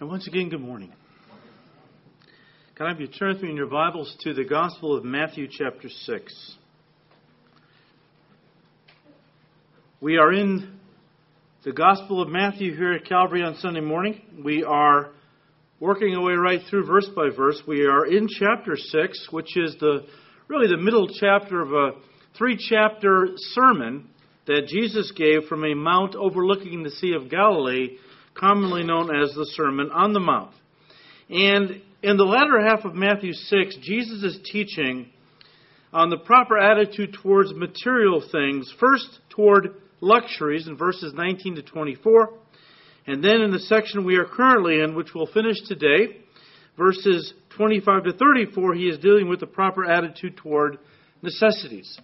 And once again, good morning. Can I have you turn with me in your Bibles to the Gospel of Matthew, chapter 6? We are in the Gospel of Matthew here at Calvary on Sunday morning. We are working our way right through verse by verse. We are in chapter 6, which is the really the middle chapter of a three chapter sermon that Jesus gave from a mount overlooking the Sea of Galilee commonly known as the Sermon on the Mount. And in the latter half of Matthew 6, Jesus is teaching on the proper attitude towards material things, first toward luxuries in verses 19 to 24, and then in the section we are currently in, which we'll finish today, verses 25 to 34, he is dealing with the proper attitude toward necessities.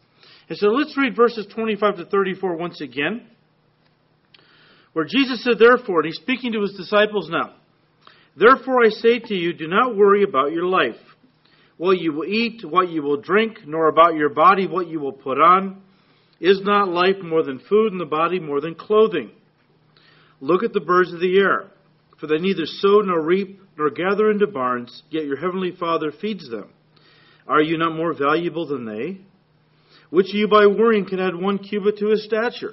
And so let's read verses 25 to 34 once again where Jesus said, Therefore, and he's speaking to his disciples now, Therefore I say to you, do not worry about your life, what you will eat, what you will drink, nor about your body, what you will put on. Is not life more than food, and the body more than clothing? Look at the birds of the air, for they neither sow nor reap nor gather into barns, yet your heavenly Father feeds them. Are you not more valuable than they? Which of you by worrying can add one cubit to his stature?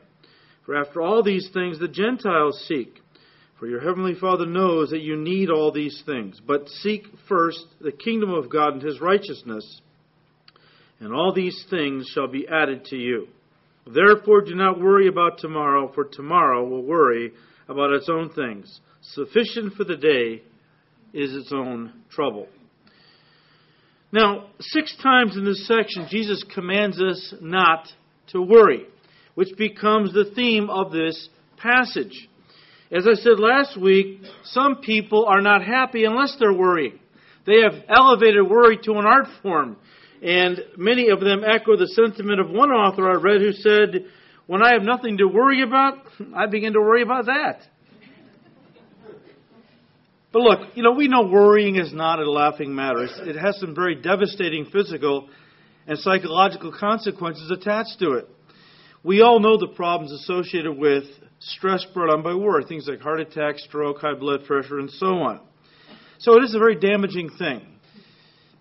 For after all these things the Gentiles seek. For your heavenly Father knows that you need all these things. But seek first the kingdom of God and his righteousness, and all these things shall be added to you. Therefore do not worry about tomorrow, for tomorrow will worry about its own things. Sufficient for the day is its own trouble. Now, six times in this section, Jesus commands us not to worry which becomes the theme of this passage. As I said last week, some people are not happy unless they're worrying. They have elevated worry to an art form. And many of them echo the sentiment of one author I read who said, When I have nothing to worry about, I begin to worry about that. But look, you know, we know worrying is not a laughing matter. It has some very devastating physical and psychological consequences attached to it. We all know the problems associated with stress brought on by worry, things like heart attack, stroke, high blood pressure, and so on. So it is a very damaging thing.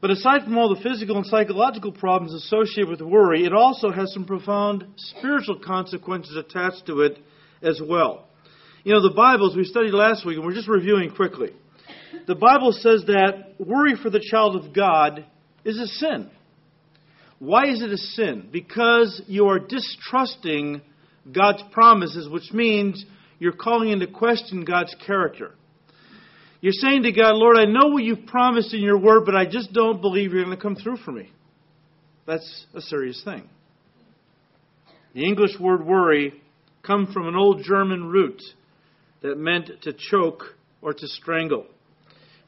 But aside from all the physical and psychological problems associated with worry, it also has some profound spiritual consequences attached to it as well. You know, the Bible, as we studied last week, and we're just reviewing quickly, the Bible says that worry for the child of God is a sin. Why is it a sin? Because you are distrusting God's promises, which means you're calling into question God's character. You're saying to God, Lord, I know what you've promised in your word, but I just don't believe you're going to come through for me. That's a serious thing. The English word worry comes from an old German root that meant to choke or to strangle.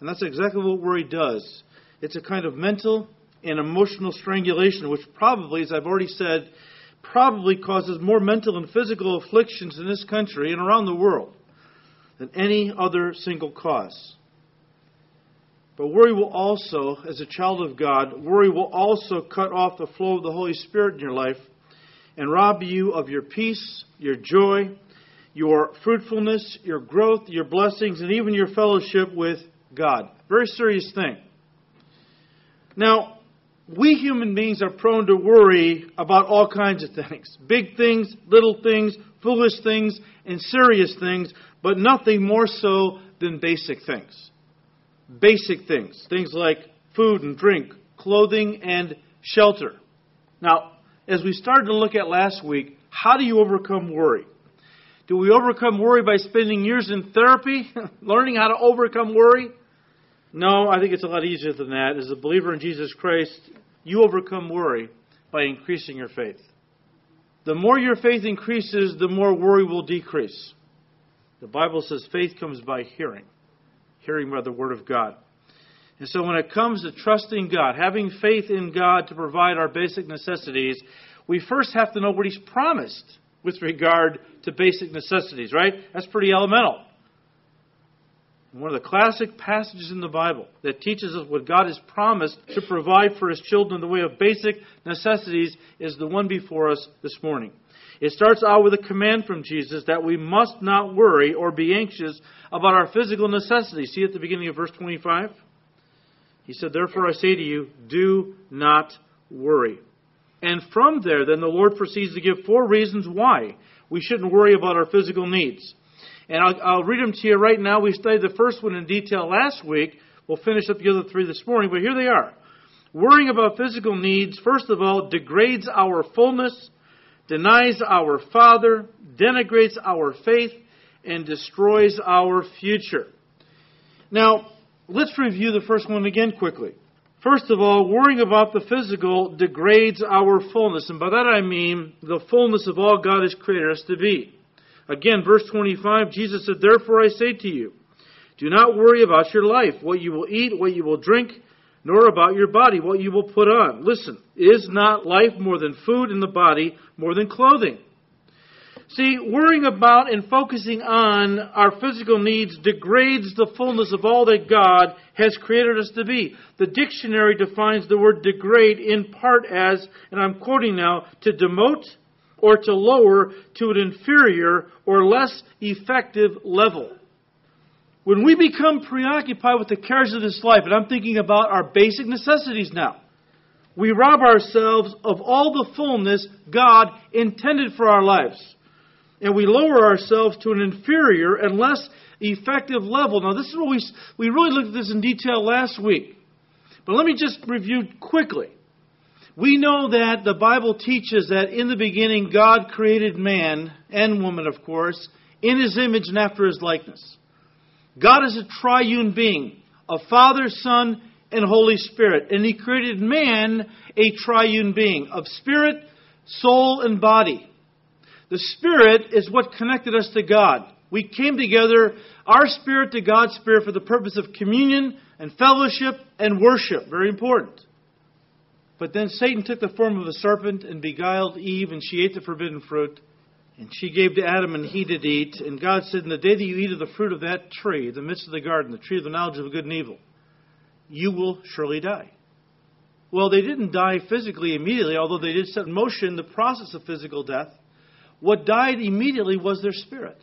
And that's exactly what worry does. It's a kind of mental and emotional strangulation, which probably, as I've already said, probably causes more mental and physical afflictions in this country and around the world than any other single cause. But worry will also, as a child of God, worry will also cut off the flow of the Holy Spirit in your life and rob you of your peace, your joy, your fruitfulness, your growth, your blessings, and even your fellowship with God. Very serious thing. Now, we human beings are prone to worry about all kinds of things big things, little things, foolish things, and serious things, but nothing more so than basic things. Basic things. Things like food and drink, clothing and shelter. Now, as we started to look at last week, how do you overcome worry? Do we overcome worry by spending years in therapy, learning how to overcome worry? No, I think it's a lot easier than that. As a believer in Jesus Christ, you overcome worry by increasing your faith. The more your faith increases, the more worry will decrease. The Bible says faith comes by hearing, hearing by the Word of God. And so when it comes to trusting God, having faith in God to provide our basic necessities, we first have to know what He's promised with regard to basic necessities, right? That's pretty elemental. One of the classic passages in the Bible that teaches us what God has promised to provide for His children in the way of basic necessities is the one before us this morning. It starts out with a command from Jesus that we must not worry or be anxious about our physical necessities. See at the beginning of verse 25? He said, Therefore I say to you, do not worry. And from there, then the Lord proceeds to give four reasons why we shouldn't worry about our physical needs. And I'll, I'll, read them to you right now. We studied the first one in detail last week. We'll finish up the other three this morning, but here they are. Worrying about physical needs, first of all, degrades our fullness, denies our Father, denigrates our faith, and destroys our future. Now, let's review the first one again quickly. First of all, worrying about the physical degrades our fullness. And by that I mean the fullness of all God has created us to be. Again, verse 25, Jesus said, Therefore I say to you, do not worry about your life, what you will eat, what you will drink, nor about your body, what you will put on. Listen, is not life more than food and the body more than clothing? See, worrying about and focusing on our physical needs degrades the fullness of all that God has created us to be. The dictionary defines the word degrade in part as, and I'm quoting now, to demote or to lower to an inferior or less effective level. When we become preoccupied with the cares of this life, and I'm thinking about our basic necessities now, we rob ourselves of all the fullness God intended for our lives and we lower ourselves to an inferior and less effective level. Now, this is what we, we really looked at this in detail last week. But let me just review quickly. We know that the Bible teaches that in the beginning God created man and woman, of course, in his image and after his likeness. God is a triune being, a Father, Son, and Holy Spirit. And he created man a triune being of spirit, soul, and body. The Spirit is what connected us to God. We came together, our spirit to God's spirit, for the purpose of communion and fellowship and worship. Very important. But then Satan took the form of a serpent and beguiled Eve, and she ate the forbidden fruit. And she gave to Adam, and he did eat. And God said, In the day that you eat of the fruit of that tree, the midst of the garden, the tree of the knowledge of good and evil, you will surely die. Well, they didn't die physically immediately, although they did set in motion the process of physical death. What died immediately was their spirit.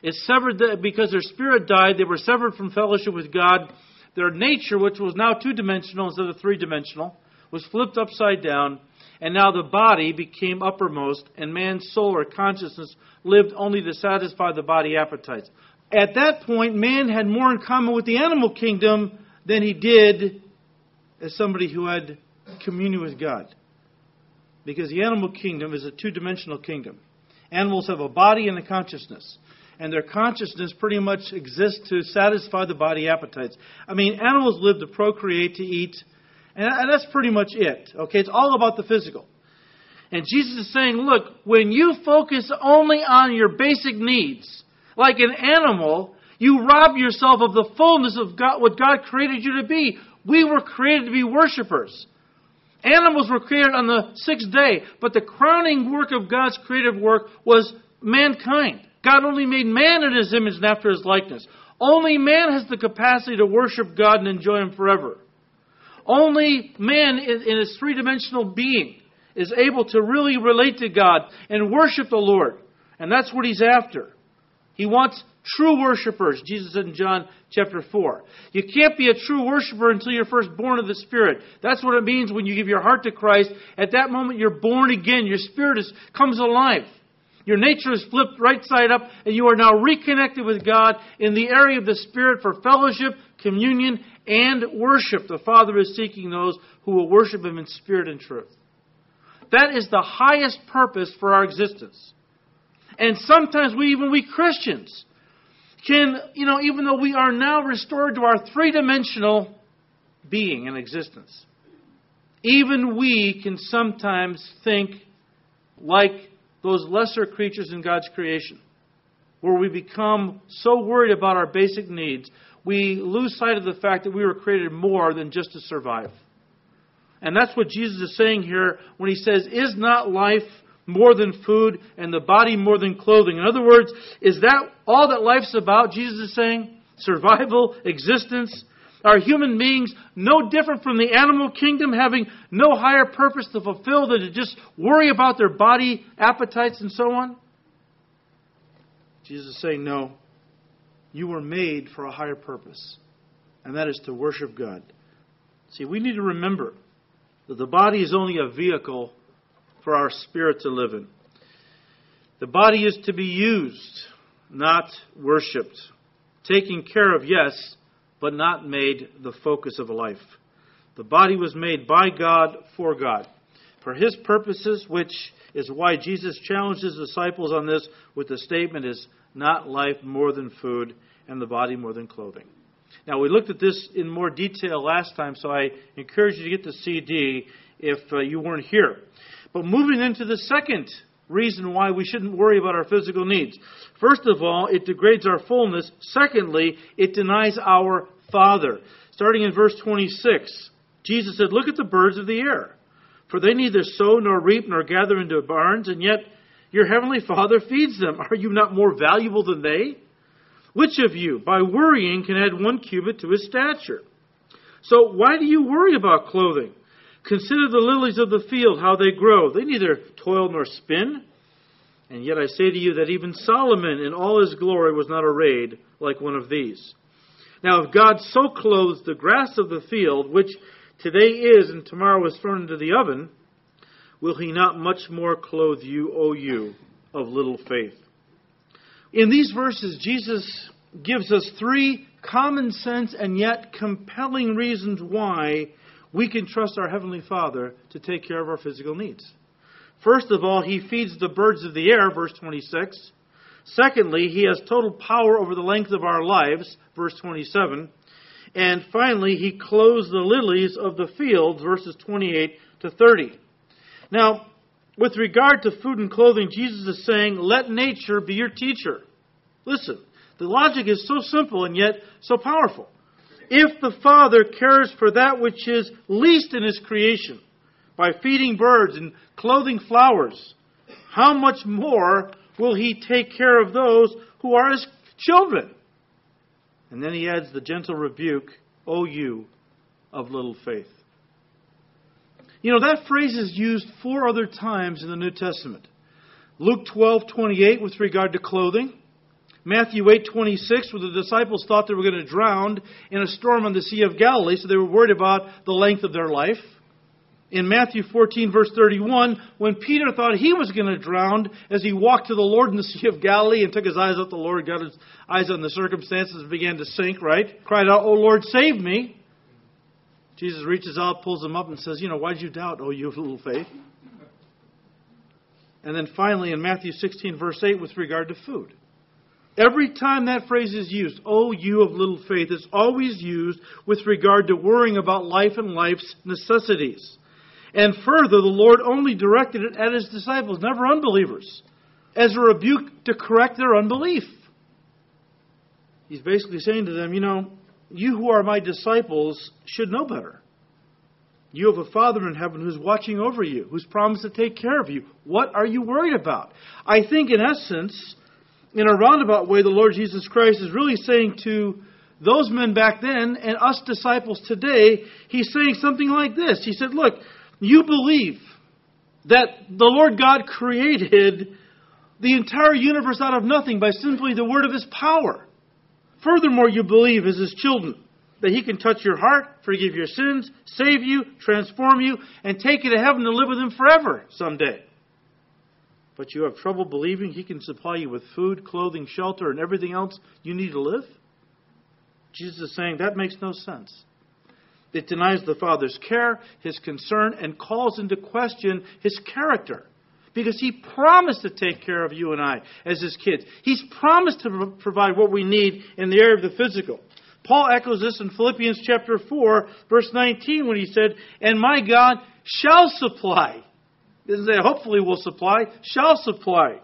It severed the, because their spirit died, they were severed from fellowship with God. Their nature, which was now two dimensional instead of three dimensional, was flipped upside down, and now the body became uppermost, and man's soul or consciousness lived only to satisfy the body appetites. At that point, man had more in common with the animal kingdom than he did as somebody who had communion with God because the animal kingdom is a two dimensional kingdom. Animals have a body and a consciousness. And their consciousness pretty much exists to satisfy the body appetites. I mean, animals live to procreate, to eat, and that's pretty much it. Okay, it's all about the physical. And Jesus is saying, look, when you focus only on your basic needs, like an animal, you rob yourself of the fullness of God, what God created you to be. We were created to be worshipers. Animals were created on the sixth day, but the crowning work of God's creative work was mankind. God only made man in his image and after his likeness. Only man has the capacity to worship God and enjoy him forever. Only man in his three dimensional being is able to really relate to God and worship the Lord. And that's what he's after. He wants true worshipers, Jesus said in John chapter 4. You can't be a true worshiper until you're first born of the Spirit. That's what it means when you give your heart to Christ. At that moment, you're born again. Your spirit is, comes alive. Your nature is flipped right side up, and you are now reconnected with God in the area of the Spirit for fellowship, communion, and worship. The Father is seeking those who will worship Him in spirit and truth. That is the highest purpose for our existence. And sometimes we, even we Christians, can, you know, even though we are now restored to our three dimensional being and existence, even we can sometimes think like those lesser creatures in God's creation, where we become so worried about our basic needs, we lose sight of the fact that we were created more than just to survive. And that's what Jesus is saying here when he says, Is not life more than food and the body more than clothing? In other words, is that all that life's about? Jesus is saying survival, existence. Are human beings no different from the animal kingdom, having no higher purpose to fulfill than to just worry about their body appetites and so on? Jesus is saying, No. You were made for a higher purpose, and that is to worship God. See, we need to remember that the body is only a vehicle for our spirit to live in. The body is to be used, not worshiped. Taken care of, yes, but not made the focus of life. The body was made by God for God, for His purposes, which is why Jesus challenged His disciples on this with the statement is not life more than food and the body more than clothing. Now, we looked at this in more detail last time, so I encourage you to get the CD if uh, you weren't here. But moving into the second reason why we shouldn't worry about our physical needs. First of all, it degrades our fullness. Secondly, it denies our Father. Starting in verse 26, Jesus said, Look at the birds of the air, for they neither sow nor reap nor gather into barns, and yet your heavenly Father feeds them. Are you not more valuable than they? Which of you, by worrying, can add one cubit to his stature? So why do you worry about clothing? Consider the lilies of the field, how they grow. They neither toil nor spin. And yet I say to you that even Solomon in all his glory was not arrayed like one of these. Now, if God so clothes the grass of the field, which today is and tomorrow is thrown into the oven, will he not much more clothe you, O you of little faith? In these verses, Jesus gives us three common sense and yet compelling reasons why we can trust our Heavenly Father to take care of our physical needs. First of all, He feeds the birds of the air, verse 26. Secondly, He has total power over the length of our lives, verse 27. And finally, He clothes the lilies of the field, verses 28 to 30. Now, with regard to food and clothing, Jesus is saying, let nature be your teacher. Listen, the logic is so simple and yet so powerful. If the Father cares for that which is least in His creation by feeding birds and clothing flowers, how much more will He take care of those who are His children? And then He adds the gentle rebuke, O you of little faith. You know, that phrase is used four other times in the New Testament. Luke 12:28 with regard to clothing. Matthew 8:26 where the disciples thought they were going to drown in a storm on the Sea of Galilee, so they were worried about the length of their life. In Matthew 14 verse 31, when Peter thought he was going to drown as he walked to the Lord in the Sea of Galilee and took his eyes off the Lord, got his eyes on the circumstances and began to sink, right? Cried out, "O Lord, save me." Jesus reaches out, pulls him up, and says, You know, why'd you doubt, oh, you of little faith? And then finally, in Matthew 16, verse 8, with regard to food. Every time that phrase is used, oh, you of little faith, it's always used with regard to worrying about life and life's necessities. And further, the Lord only directed it at his disciples, never unbelievers, as a rebuke to correct their unbelief. He's basically saying to them, you know, you who are my disciples should know better. You have a Father in heaven who's watching over you, who's promised to take care of you. What are you worried about? I think, in essence, in a roundabout way, the Lord Jesus Christ is really saying to those men back then and us disciples today, He's saying something like this. He said, Look, you believe that the Lord God created the entire universe out of nothing by simply the word of His power. Furthermore, you believe as his children that he can touch your heart, forgive your sins, save you, transform you, and take you to heaven to live with him forever someday. But you have trouble believing he can supply you with food, clothing, shelter, and everything else you need to live? Jesus is saying that makes no sense. It denies the Father's care, his concern, and calls into question his character because He promised to take care of you and I as His kids. He's promised to provide what we need in the area of the physical. Paul echoes this in Philippians chapter 4, verse 19, when he said, And my God shall supply. Doesn't say hopefully will supply, shall supply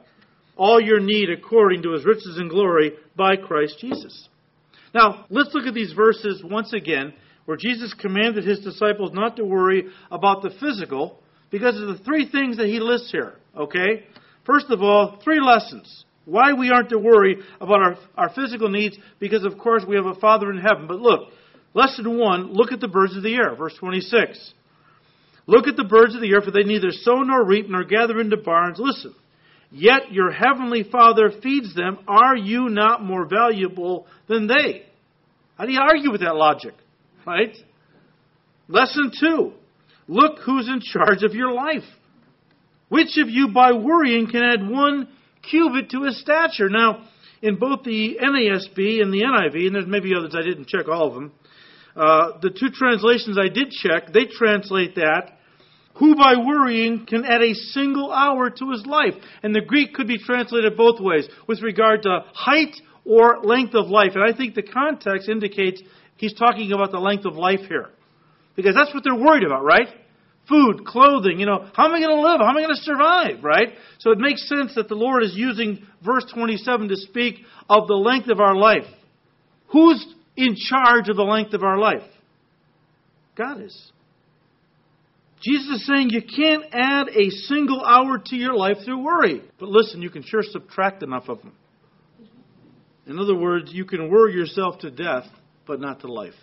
all your need according to his riches and glory by Christ Jesus. Now, let's look at these verses once again where Jesus commanded his disciples not to worry about the physical because of the three things that he lists here. Okay? First of all, three lessons. Why we aren't to worry about our, our physical needs because, of course, we have a Father in heaven. But look, lesson one look at the birds of the air, verse 26. Look at the birds of the air, for they neither sow nor reap nor gather into barns. Listen. Yet your heavenly Father feeds them. Are you not more valuable than they? How do you argue with that logic? Right? Lesson two. Look who's in charge of your life. Which of you, by worrying, can add one cubit to his stature? Now, in both the NASB and the NIV, and there's maybe others, I didn't check all of them, uh, the two translations I did check, they translate that, who by worrying can add a single hour to his life. And the Greek could be translated both ways, with regard to height or length of life. And I think the context indicates he's talking about the length of life here. Because that's what they're worried about, right? Food, clothing, you know, how am I going to live? How am I going to survive, right? So it makes sense that the Lord is using verse 27 to speak of the length of our life. Who's in charge of the length of our life? God is. Jesus is saying you can't add a single hour to your life through worry. But listen, you can sure subtract enough of them. In other words, you can worry yourself to death, but not to life.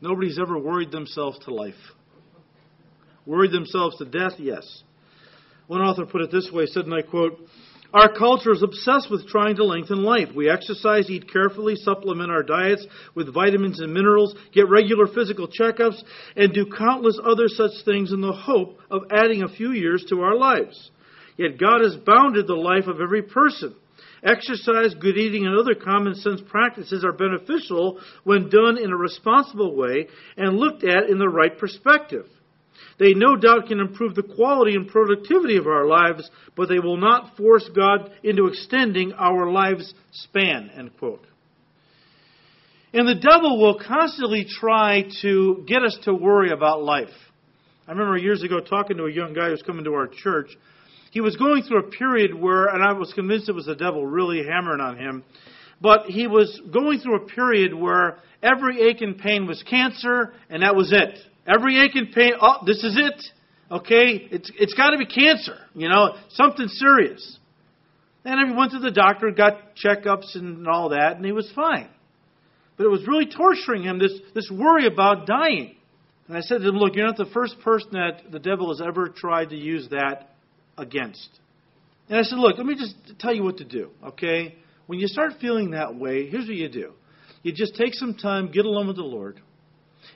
Nobody's ever worried themselves to life. Worried themselves to death, yes. One author put it this way, said, and I quote, our culture is obsessed with trying to lengthen life. We exercise, eat carefully, supplement our diets with vitamins and minerals, get regular physical checkups, and do countless other such things in the hope of adding a few years to our lives. Yet God has bounded the life of every person. Exercise, good eating, and other common sense practices are beneficial when done in a responsible way and looked at in the right perspective. They no doubt can improve the quality and productivity of our lives, but they will not force God into extending our lives' span. End quote. And the devil will constantly try to get us to worry about life. I remember years ago talking to a young guy who was coming to our church. He was going through a period where, and I was convinced it was the devil really hammering on him, but he was going through a period where every ache and pain was cancer, and that was it. Every ache and pain, oh, this is it. Okay? It's, it's got to be cancer, you know, something serious. And he went to the doctor, got checkups and all that, and he was fine. But it was really torturing him, this, this worry about dying. And I said to him, Look, you're not the first person that the devil has ever tried to use that against. And I said, Look, let me just tell you what to do, okay? When you start feeling that way, here's what you do you just take some time, get alone with the Lord,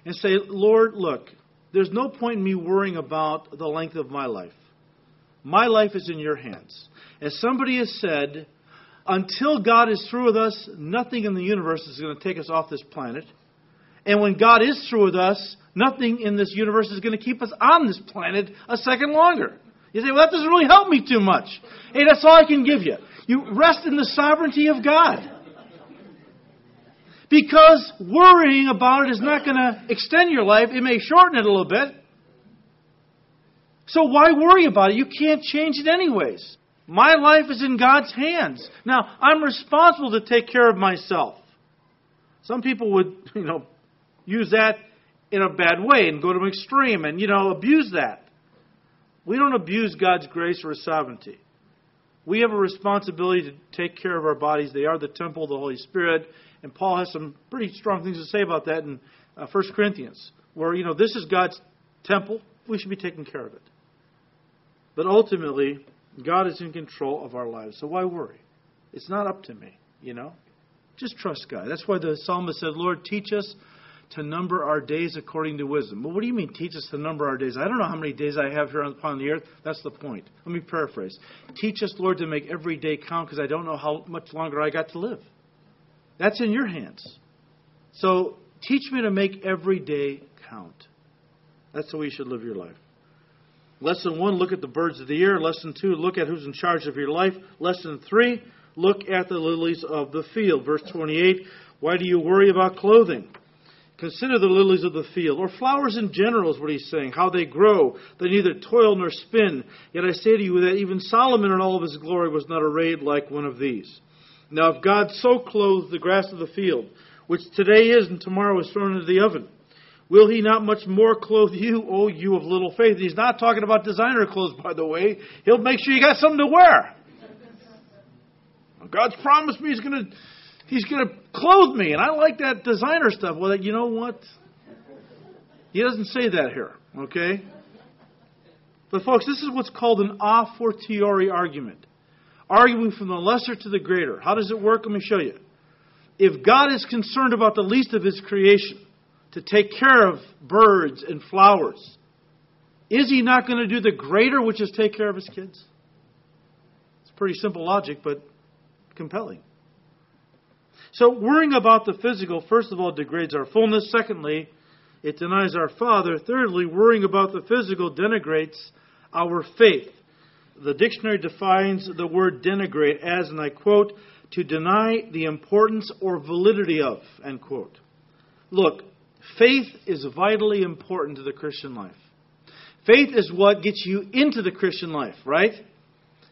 and say, Lord, look, there's no point in me worrying about the length of my life. My life is in your hands. As somebody has said, until God is through with us, nothing in the universe is going to take us off this planet. And when God is through with us, nothing in this universe is going to keep us on this planet a second longer. You say, well, that doesn't really help me too much. Hey, that's all I can give you. You rest in the sovereignty of God. Because worrying about it is not going to extend your life. It may shorten it a little bit. So why worry about it? You can't change it anyways. My life is in God's hands. Now, I'm responsible to take care of myself. Some people would, you know, use that in a bad way and go to an extreme and, you know, abuse that. We don't abuse God's grace or His sovereignty. We have a responsibility to take care of our bodies. They are the temple of the Holy Spirit, and Paul has some pretty strong things to say about that in uh, 1 Corinthians, where, you know, this is God's temple. We should be taking care of it. But ultimately, God is in control of our lives. So why worry? It's not up to me, you know? Just trust God. That's why the psalmist said, Lord, teach us to number our days according to wisdom. Well, what do you mean, teach us to number our days? I don't know how many days I have here upon the earth. That's the point. Let me paraphrase. Teach us, Lord, to make every day count because I don't know how much longer I got to live. That's in your hands. So teach me to make every day count. That's the way you should live your life. Lesson one, look at the birds of the air. Lesson two, look at who's in charge of your life. Lesson three, look at the lilies of the field. Verse 28, why do you worry about clothing? Consider the lilies of the field, or flowers in general, is what he's saying, how they grow. They neither toil nor spin. Yet I say to you that even Solomon in all of his glory was not arrayed like one of these. Now, if God so clothed the grass of the field, which today is and tomorrow is thrown into the oven, will he not much more clothe you, O you of little faith? He's not talking about designer clothes, by the way. He'll make sure you got something to wear. God's promised me he's going to he's going to clothe me, and I like that designer stuff. Well, you know what? He doesn't say that here, okay? But folks, this is what's called an a fortiori argument arguing from the lesser to the greater. How does it work? Let me show you. If God is concerned about the least of His creation, to take care of birds and flowers, is He not going to do the greater, which is take care of His kids? It's pretty simple logic, but compelling. So, worrying about the physical, first of all, degrades our fullness. Secondly, it denies our Father. Thirdly, worrying about the physical denigrates our faith the dictionary defines the word denigrate as, and I quote, to deny the importance or validity of, end quote. Look, faith is vitally important to the Christian life. Faith is what gets you into the Christian life, right?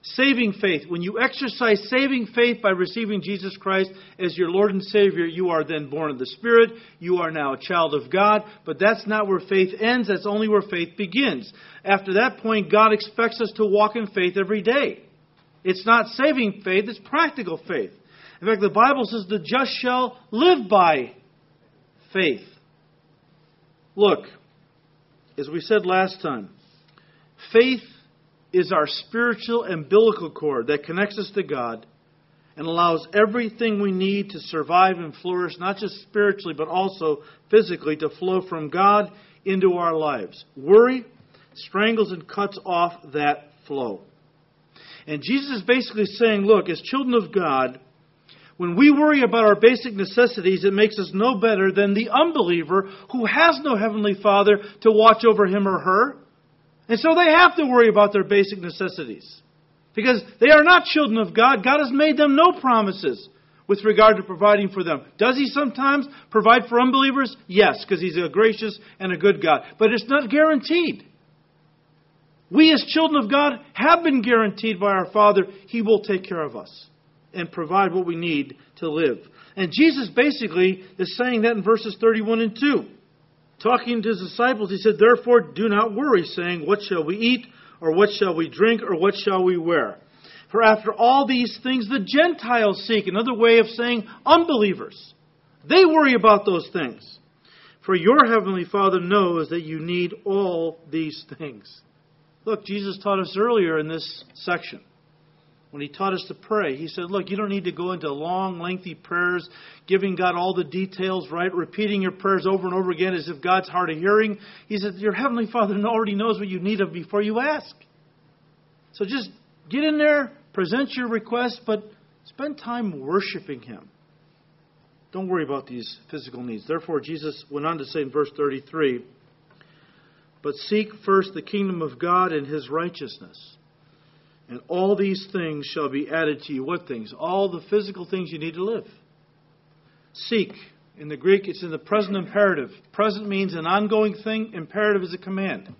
Saving faith. When you exercise saving faith by receiving Jesus Christ as your Lord and Savior, you are then born of the Spirit. You are now a child of God. But that's not where faith ends. That's only where faith begins. After that point, God expects us to walk in faith every day. It's not saving faith, it's practical faith. In fact, the Bible says the just shall live by faith. Look, as we said last time, faith is our spiritual umbilical cord that connects us to God and allows everything we need to survive and flourish, not just spiritually, but also physically, to flow from God into our lives. Worry strangles and cuts off that flow. And Jesus is basically saying, look, as children of God, when we worry about our basic necessities, it makes us no better than the unbeliever who has no heavenly Father to watch over him or her. And so they have to worry about their basic necessities. Because they are not children of God. God has made them no promises with regard to providing for them. Does He sometimes provide for unbelievers? Yes, because He's a gracious and a good God. But it's not guaranteed. We, as children of God, have been guaranteed by our Father He will take care of us and provide what we need to live. And Jesus basically is saying that in verses 31 and 2 talking to his disciples, he said, Therefore, do not worry, saying, What shall we eat, or what shall we drink, or what shall we wear? For after all these things the Gentiles seek. Another way of saying unbelievers. They worry about those things. For your heavenly Father knows that you need all these things. Look, Jesus taught us earlier in this section when he taught us to pray. He said, Look, you don't need to go into long, lengthy prayers, giving God all the details, right? Repeating your prayers over and over again as if God's hard of hearing. He said, Your Heavenly Father already knows what you need of before you ask. So just get in there, present your request, but spend time worshiping Him. Don't worry about these physical needs. Therefore, Jesus went on to say in verse 33 But seek first the kingdom of God and His righteousness and all these things shall be added to you. What things? All the physical things you need to live. Seek. In the Greek, it's in the present imperative. Present means an ongoing thing, imperative is a command.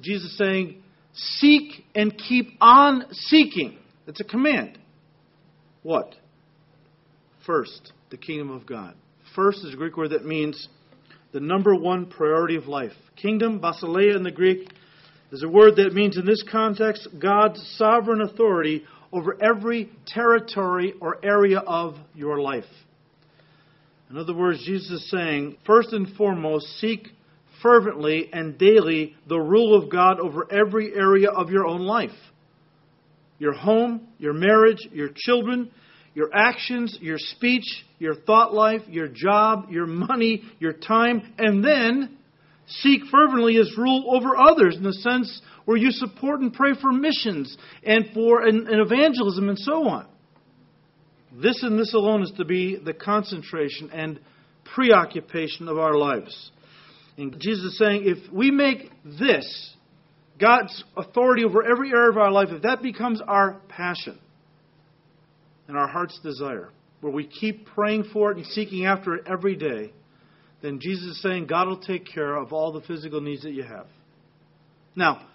Jesus is saying, Seek and keep on seeking. It's a command. What? First, the kingdom of God. First is a Greek word that means the number one priority of life. Kingdom, basileia in the Greek, is a word that means, in this context, God's sovereign authority over every territory or area of your life. In other words, Jesus is saying, first and foremost, seek fervently and daily the rule of God over every area of your own life your home, your marriage, your children, your actions, your speech, your thought life, your job, your money, your time, and then Seek fervently his rule over others in the sense where you support and pray for missions and for an, an evangelism and so on. This and this alone is to be the concentration and preoccupation of our lives. And Jesus is saying if we make this God's authority over every area of our life, if that becomes our passion and our heart's desire, where we keep praying for it and seeking after it every day, then Jesus is saying God will take care of all the physical needs that you have. Now,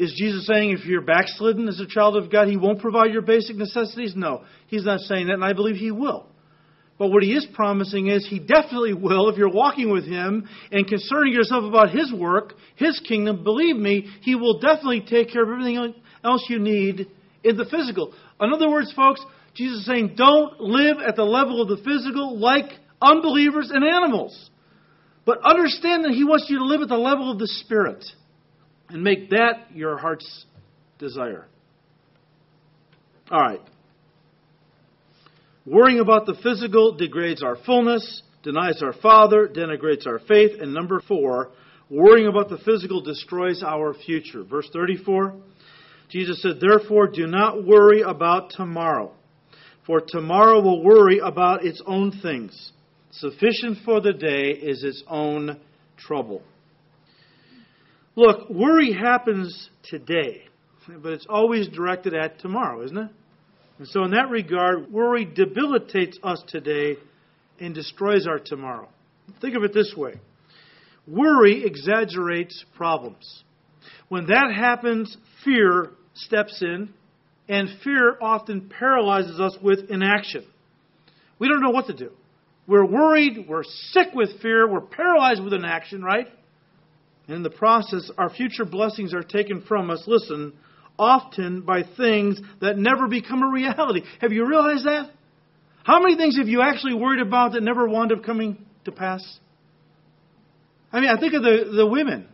Is Jesus saying if you're backslidden as a child of God, He won't provide your basic necessities? No, He's not saying that, and I believe He will. But what He is promising is He definitely will if you're walking with Him and concerning yourself about His work, His kingdom. Believe me, He will definitely take care of everything else you need in the physical. In other words, folks, Jesus is saying don't live at the level of the physical like unbelievers and animals. But understand that He wants you to live at the level of the Spirit and make that your heart's desire. All right. Worrying about the physical degrades our fullness, denies our Father, denigrates our faith. And number four, worrying about the physical destroys our future. Verse 34, Jesus said, Therefore, do not worry about tomorrow, for tomorrow will worry about its own things. Sufficient for the day is its own trouble. Look, worry happens today, but it's always directed at tomorrow, isn't it? And so, in that regard, worry debilitates us today and destroys our tomorrow. Think of it this way worry exaggerates problems. When that happens, fear steps in, and fear often paralyzes us with inaction. We don't know what to do. We're worried, we're sick with fear, we're paralyzed with inaction, right? And in the process, our future blessings are taken from us. Listen, often by things that never become a reality. Have you realized that? How many things have you actually worried about that never wound up coming to pass? I mean, I think of the, the women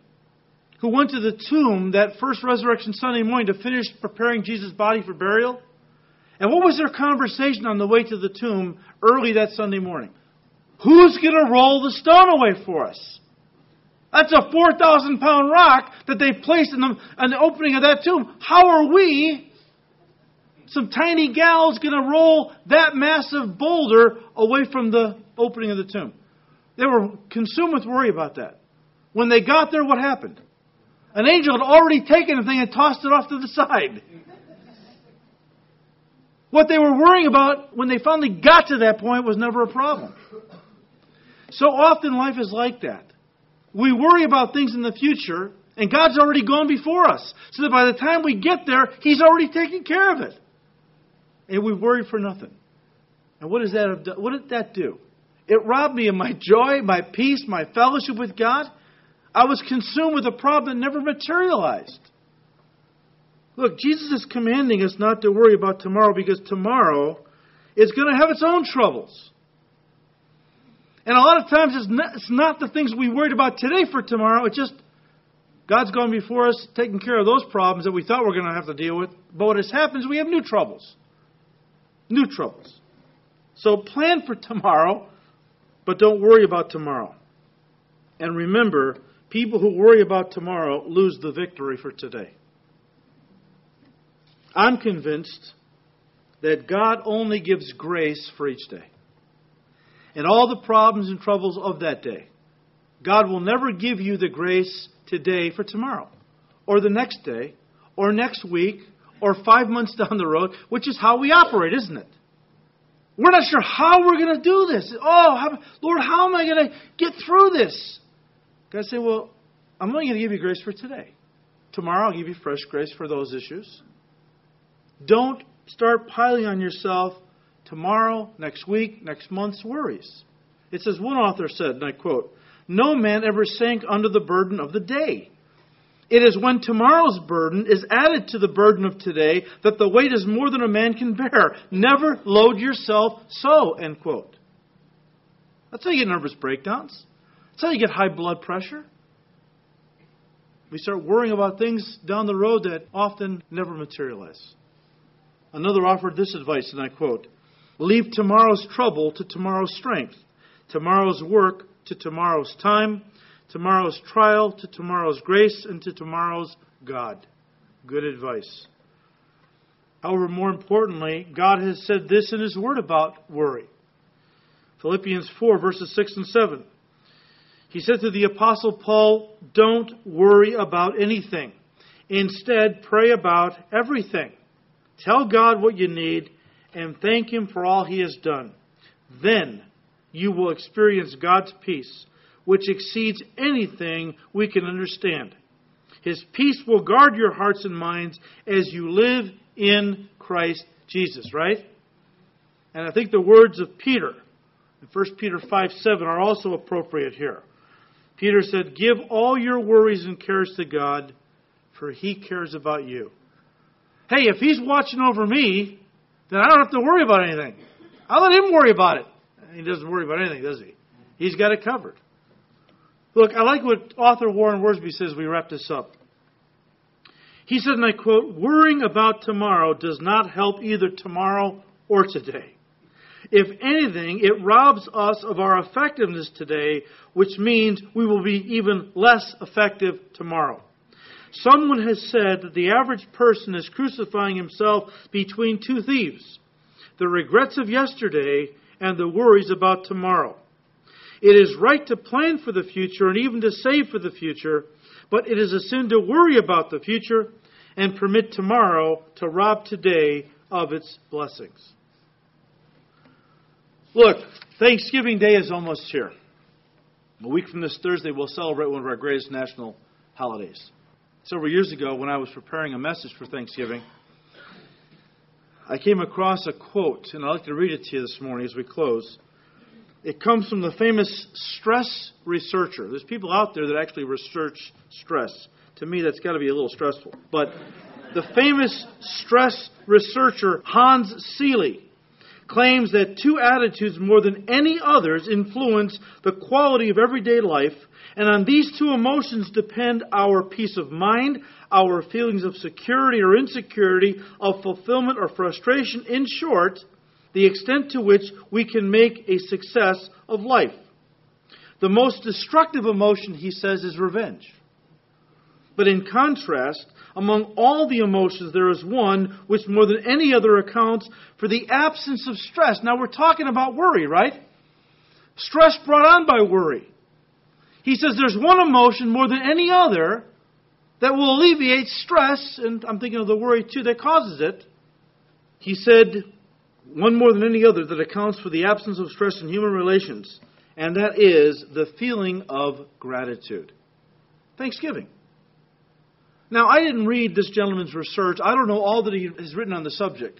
who went to the tomb that first resurrection Sunday morning to finish preparing Jesus' body for burial. And what was their conversation on the way to the tomb early that Sunday morning? Who's going to roll the stone away for us? That's a 4,000 pound rock that they placed in the, in the opening of that tomb. How are we, some tiny gals, going to roll that massive boulder away from the opening of the tomb? They were consumed with worry about that. When they got there, what happened? An angel had already taken the thing and tossed it off to the side. What they were worrying about when they finally got to that point was never a problem. So often life is like that we worry about things in the future, and God's already gone before us. So that by the time we get there, He's already taken care of it. And we worry for nothing. And what, does that, what did that do? It robbed me of my joy, my peace, my fellowship with God. I was consumed with a problem that never materialized. Look, Jesus is commanding us not to worry about tomorrow because tomorrow is going to have its own troubles. And a lot of times it's not, it's not the things we worried about today for tomorrow. It's just God's gone before us, taking care of those problems that we thought we were going to have to deal with. But what has happened is we have new troubles. New troubles. So plan for tomorrow, but don't worry about tomorrow. And remember, people who worry about tomorrow lose the victory for today. I'm convinced that God only gives grace for each day and all the problems and troubles of that day. God will never give you the grace today for tomorrow, or the next day, or next week, or five months down the road, which is how we operate, isn't it? We're not sure how we're going to do this. Oh, how, Lord, how am I going to get through this? God say, Well, I'm only going to give you grace for today. Tomorrow, I'll give you fresh grace for those issues. Don't start piling on yourself tomorrow, next week, next month's worries. It says, one author said, and I quote, No man ever sank under the burden of the day. It is when tomorrow's burden is added to the burden of today that the weight is more than a man can bear. Never load yourself so, end quote. That's how you get nervous breakdowns. That's how you get high blood pressure. We start worrying about things down the road that often never materialize. Another offered this advice, and I quote Leave tomorrow's trouble to tomorrow's strength, tomorrow's work to tomorrow's time, tomorrow's trial to tomorrow's grace, and to tomorrow's God. Good advice. However, more importantly, God has said this in His Word about worry. Philippians 4, verses 6 and 7. He said to the Apostle Paul, Don't worry about anything. Instead, pray about everything. Tell God what you need and thank Him for all He has done. Then you will experience God's peace, which exceeds anything we can understand. His peace will guard your hearts and minds as you live in Christ Jesus, right? And I think the words of Peter in 1 Peter 5 7 are also appropriate here. Peter said, Give all your worries and cares to God, for he cares about you. Hey, if he's watching over me, then I don't have to worry about anything. I'll let him worry about it. He doesn't worry about anything, does he? He's got it covered. Look, I like what author Warren Wiersbe says we wrap this up. He said, and I quote, worrying about tomorrow does not help either tomorrow or today. If anything, it robs us of our effectiveness today, which means we will be even less effective tomorrow. Someone has said that the average person is crucifying himself between two thieves the regrets of yesterday and the worries about tomorrow. It is right to plan for the future and even to save for the future, but it is a sin to worry about the future and permit tomorrow to rob today of its blessings. Look, Thanksgiving Day is almost here. A week from this Thursday, we'll celebrate one of our greatest national holidays. Several years ago, when I was preparing a message for Thanksgiving, I came across a quote, and I'd like to read it to you this morning as we close. It comes from the famous stress researcher. There's people out there that actually research stress. To me, that's got to be a little stressful. But the famous stress researcher, Hans Selye, claims that two attitudes more than any others influence the quality of everyday life, and on these two emotions depend our peace of mind, our feelings of security or insecurity, of fulfillment or frustration. In short, the extent to which we can make a success of life. The most destructive emotion, he says, is revenge. But in contrast, among all the emotions, there is one which more than any other accounts for the absence of stress. Now we're talking about worry, right? Stress brought on by worry. He says there's one emotion more than any other that will alleviate stress, and I'm thinking of the worry too that causes it. He said, one more than any other that accounts for the absence of stress in human relations, and that is the feeling of gratitude. Thanksgiving. Now, I didn't read this gentleman's research. I don't know all that he has written on the subject.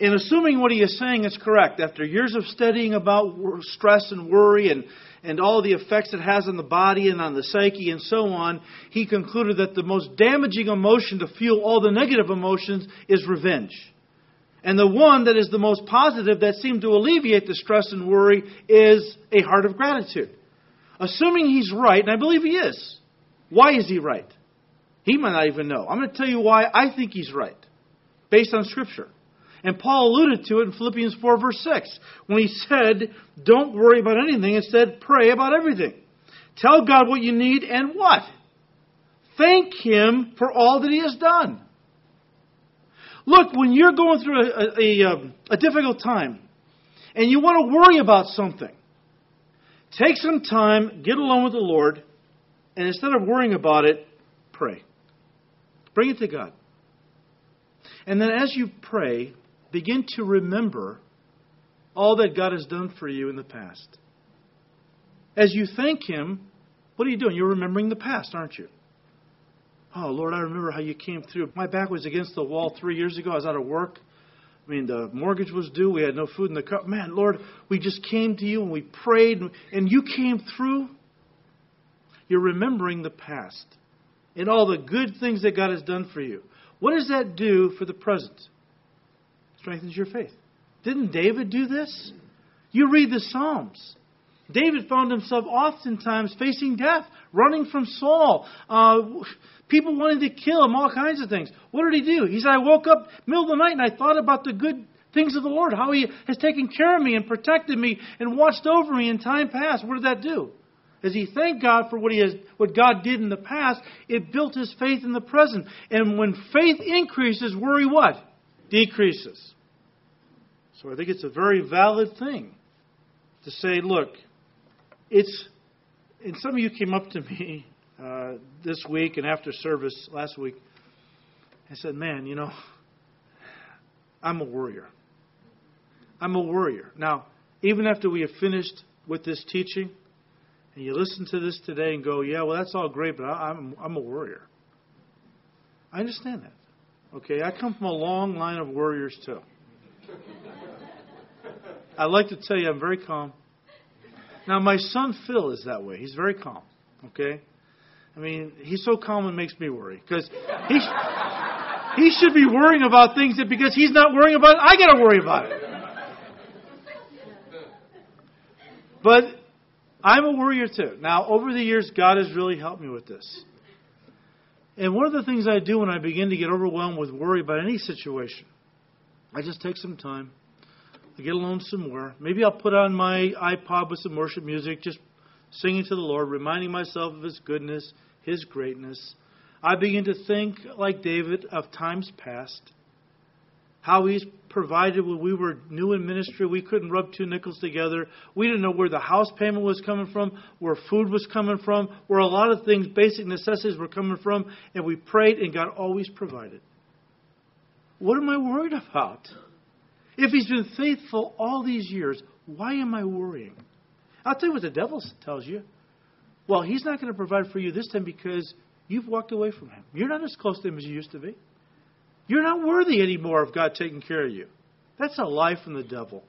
In assuming what he is saying is correct, after years of studying about stress and worry and, and all the effects it has on the body and on the psyche and so on, he concluded that the most damaging emotion to fuel all the negative emotions is revenge. And the one that is the most positive that seemed to alleviate the stress and worry is a heart of gratitude. Assuming he's right, and I believe he is, why is he right? He might not even know. I'm going to tell you why I think he's right, based on Scripture. And Paul alluded to it in Philippians 4, verse 6, when he said, Don't worry about anything, instead, pray about everything. Tell God what you need and what? Thank Him for all that He has done. Look, when you're going through a, a, a, um, a difficult time and you want to worry about something, take some time, get alone with the Lord, and instead of worrying about it, pray. Bring it to God. And then as you pray, begin to remember all that God has done for you in the past. As you thank Him, what are you doing? You're remembering the past, aren't you? Oh, Lord, I remember how you came through. My back was against the wall three years ago. I was out of work. I mean, the mortgage was due. We had no food in the cup. Man, Lord, we just came to you and we prayed and you came through. You're remembering the past and all the good things that God has done for you. What does that do for the present? Strengthens your faith. Didn't David do this? You read the Psalms. David found himself oftentimes facing death, running from Saul, uh, people wanting to kill him, all kinds of things. What did he do? He said, I woke up middle of the night and I thought about the good things of the Lord, how he has taken care of me and protected me and watched over me in time past. What did that do? As he thanked God for what, he has, what God did in the past, it built his faith in the present. And when faith increases, worry what? Decreases. So I think it's a very valid thing to say, look, it's, and some of you came up to me uh, this week and after service last week and said, man, you know, I'm a worrier. I'm a worrier. Now, even after we have finished with this teaching, and you listen to this today and go, yeah, well, that's all great, but I, am I'm a worrier. I understand that. Okay, I come from a long line of warriors too. I'd like to tell you I'm very calm. Now, my son Phil is that way. He's very calm. Okay? I mean, he's so calm it makes me worry. Because he, he should be worrying about things that because he's not worrying about it, I got to worry about it. But I'm a worrier too. Now, over the years, God has really helped me with this. And one of the things I do when I begin to get overwhelmed with worry about any situation, I just take some time. I get alone somewhere. Maybe I'll put on my iPod with some worship music, just singing to the Lord, reminding myself of His goodness, His greatness. I begin to think, like David, of times past how he's provided when we were new in ministry. We couldn't rub two nickels together. We didn't know where the house payment was coming from, where food was coming from, where a lot of things, basic necessities, were coming from, and we prayed, and God always provided. What am I worried about? If He's been faithful all these years, why am I worrying? I'll tell you what the devil tells you. Well, He's not going to provide for you this time because you've walked away from Him. You're not as close to Him as you used to be. You're not worthy anymore of God taking care of you. That's a lie from the devil.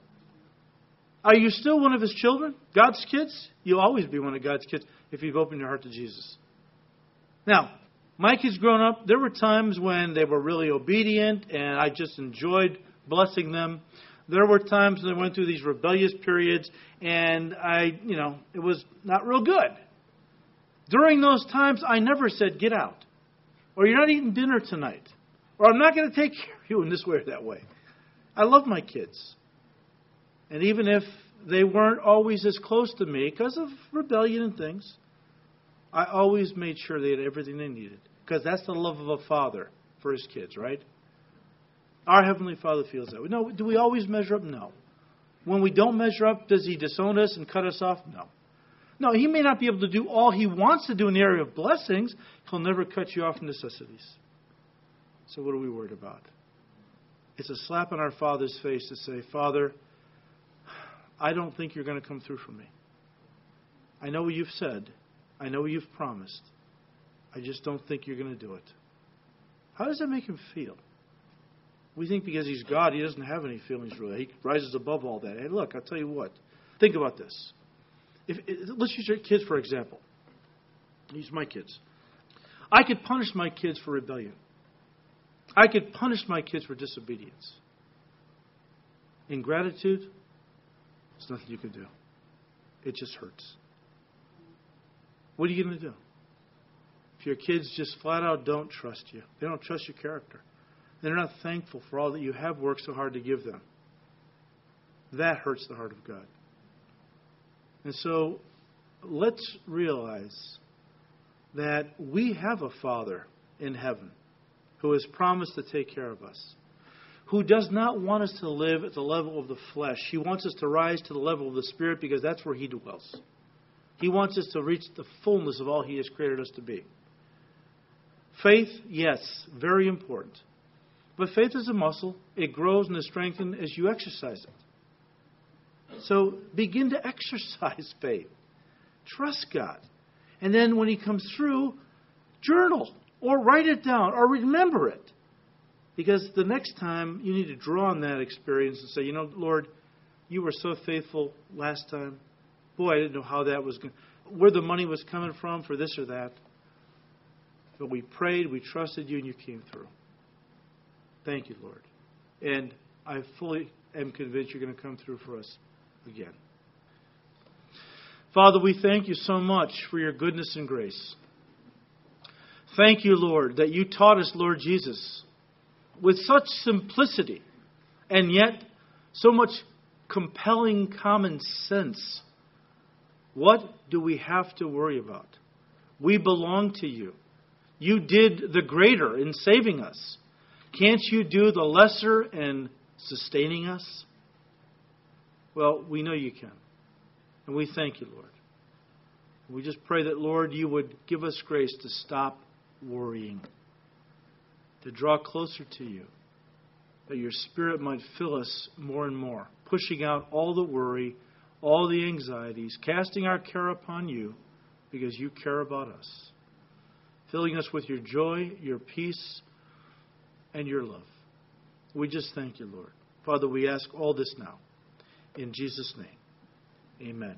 Are you still one of his children? God's kids? You'll always be one of God's kids if you've opened your heart to Jesus. Now, my kids growing up, there were times when they were really obedient and I just enjoyed blessing them. There were times when they went through these rebellious periods and I, you know, it was not real good. During those times, I never said, get out. Or you're not eating dinner tonight. Or I'm not going to take care of you in this way or that way. I love my kids. And even if they weren't always as close to me because of rebellion and things, I always made sure they had everything they needed. Because that's the love of a father for his kids, right? Our Heavenly Father feels that way. No, do we always measure up? No. When we don't measure up, does He disown us and cut us off? No. No, He may not be able to do all He wants to do in the area of blessings. He'll never cut you off in necessities. So, what are we worried about? It's a slap on our Father's face to say, Father, I don't think you're going to come through for me. I know what you've said, I know what you've promised. I just don't think you're going to do it. How does that make him feel? We think because he's God, he doesn't have any feelings really. He rises above all that. Hey, look, I'll tell you what. Think about this. If, let's use your kids for example. Use my kids. I could punish my kids for rebellion. I could punish my kids for disobedience. Ingratitude, there's nothing you can do. It just hurts. What are you going to do? If your kids just flat out don't trust you, they don't trust your character, they're not thankful for all that you have worked so hard to give them, that hurts the heart of God. And so let's realize that we have a Father in heaven who has promised to take care of us, who does not want us to live at the level of the flesh. He wants us to rise to the level of the Spirit because that's where He dwells. He wants us to reach the fullness of all He has created us to be. Faith, yes, very important. But faith is a muscle. It grows and is strengthened as you exercise it. So begin to exercise faith. Trust God. And then when He comes through, journal or write it down or remember it. Because the next time you need to draw on that experience and say, you know, Lord, you were so faithful last time. Boy, I didn't know how that was going where the money was coming from for this or that. But we prayed, we trusted you, and you came through. Thank you, Lord. And I fully am convinced you're going to come through for us again. Father, we thank you so much for your goodness and grace. Thank you, Lord, that you taught us, Lord Jesus, with such simplicity and yet so much compelling common sense. What do we have to worry about? We belong to you. You did the greater in saving us. Can't you do the lesser in sustaining us? Well, we know you can. And we thank you, Lord. We just pray that, Lord, you would give us grace to stop worrying, to draw closer to you, that your Spirit might fill us more and more, pushing out all the worry, all the anxieties, casting our care upon you because you care about us, filling us with your joy, your peace, and your love. We just thank you, Lord. Father, we ask all this now. In Jesus' name, amen.